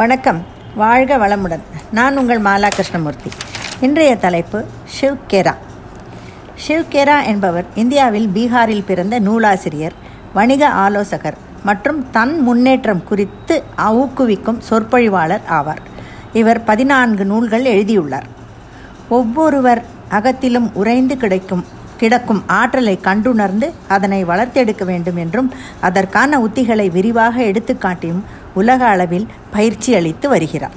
வணக்கம். வாழ்க வளமுடன். நான் உங்கள் மாலா கிருஷ்ணமூர்த்தி. இன்றைய தலைப்பு ஷிவ்கேரா. ஷிவ்கேரா என்பவர் இந்தியாவில் பீகாரில் பிறந்த நூலாசிரியர் வணிக ஆலோசகர் மற்றும் தன் முன்னேற்றம் குறித்து ஊக்குவிக்கும் சொற்பொழிவாளர் ஆவார். இவர் பதினான்கு நூல்கள் எழுதியுள்ளார். ஒவ்வொருவர் அகத்திலும் உறைந்து கிடைக்கும் கிடக்கும் ஆற்றலை கண்டுணர்ந்து அதனை வளர்த்தெடுக்க வேண்டும் என்றும் அதற்கான உத்திகளை விரிவாக எடுத்துக்காட்டியும் உலக அளவில் பயிற்சி அளித்து வருகிறார்.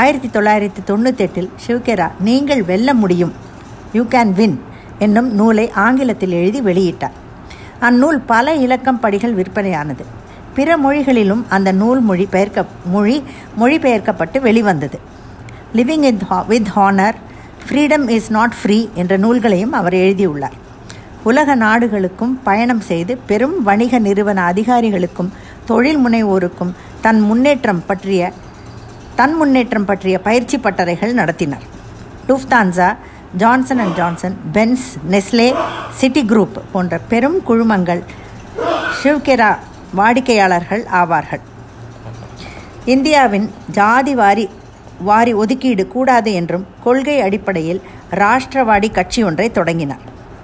ஆயிரத்தி தொள்ளாயிரத்தி தொண்ணூத்தெட்டில் ஷிவ்கெரா நீங்கள் வெல்ல முடியும். யூ கேன் வின் என்னும் நூலை ஆங்கிலத்தில் எழுதி வெளியிட்டார். அந்நூல் பல இலக்கம் படிகள் விற்பனையானது. பிற மொழிகளிலும் அந்த நூல் மொழி பெயர்க்க மொழி மொழிபெயர்க்கப்பட்டு வெளிவந்தது. Living in with honour freedom is not free என்ற நூல்களையும் அவர் எழுதியுள்ளார். உலக நாடுகளுக்கும் பயணம் செய்து பெரும் வணிக நிறுவன அதிகாரிகளுக்கும் தொழில் முனைவோருக்கும் தன் முன்னேற்றம் பற்றிய தன் முன்னேற்றம் பற்றிய பயிற்சி பட்டறைகள் நடத்தினார். Lufthansa Johnson and Johnson Benz Nestle Citigroup போன்ற பெரும் குழுமங்கள் ஷிவ்கெரா வாடிக்கையாளர்கள் ஆவார்கள். இந்தியாவின் ஜாதிவாரி வாரி ஒதுக்கீடு கூடாது என்றும் கொள்கை அடிப்படையில் ராஷ்டிரவாடி கட்சி ஒன்றை தொடங்கினார்.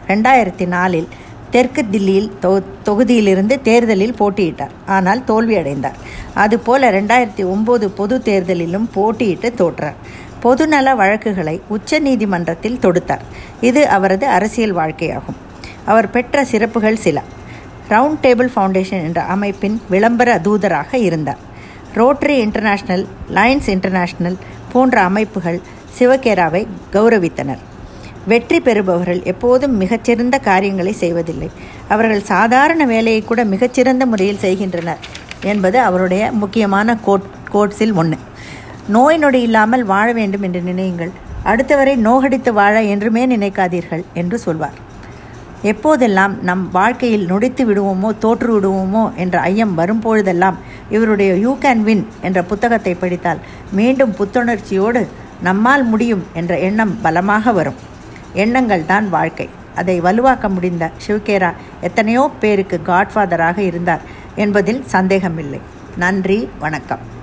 ரெண்டாயிரத்தி நாலில் தெற்கு தில்லியில் தொ தொகுதியிலிருந்து தேர்தலில் போட்டியிட்டார். ஆனால் தோல்வியடைந்தார். அதுபோல ரெண்டாயிரத்தி ஒம்பது பொது தேர்தலிலும் போட்டியிட்டு தோற்றார். பொதுநல வழக்குகளை உச்ச நீதிமன்றத்தில் தொடுத்தார். இது அவரது அரசியல் வாழ்க்கையாகும். அவர் பெற்ற சிறப்புகள் சில. ரவுண்ட் டேபிள் ஃபவுண்டேஷன் என்ற அமைப்பின் விளம்பர தூதராக இருந்தார். ரோட்டரி இன்டர்நேஷ்னல் லயன்ஸ் இன்டர்நேஷ்னல் போன்ற அமைப்புகள் சிவகேராவை கௌரவித்தனர். வெற்றி பெறுபவர்கள் எப்போதும் மிகச்சிறந்த காரியங்களை செய்வதில்லை. அவர்கள் சாதாரண வேலையை கூட மிகச்சிறந்த முறையில் செய்கின்றனர் என்பது அவருடைய முக்கியமான கோட் கோட்ஸில் ஒன்று நோய் நொடி இல்லாமல் வாழ வேண்டும் என்று நினையுங்கள். அடுத்தவரை நோகடித்து வாழ என்றுமே நினைக்காதீர்கள் என்று சொல்வார். எப்போதெல்லாம் நம் வாழ்க்கையில் நுடைத்து விடுவோமோ தோற்று விடுவோமோ என்ற ஐயம் வரும்பொழுதெல்லாம் இவருடைய யூ கேன் வின் என்ற புத்தகத்தை படித்தால் மீண்டும் புத்துணர்ச்சியோடு நம்மால் முடியும் என்ற எண்ணம் பலமாக வரும். எண்ணங்கள் தான் வாழ்க்கை. அதை வலுவாக்க முடிந்த சிவகேரா எத்தனையோ பேருக்கு காட்ஃபாதராக இருந்தார் என்பதில் சந்தேகமில்லை. நன்றி வணக்கம்.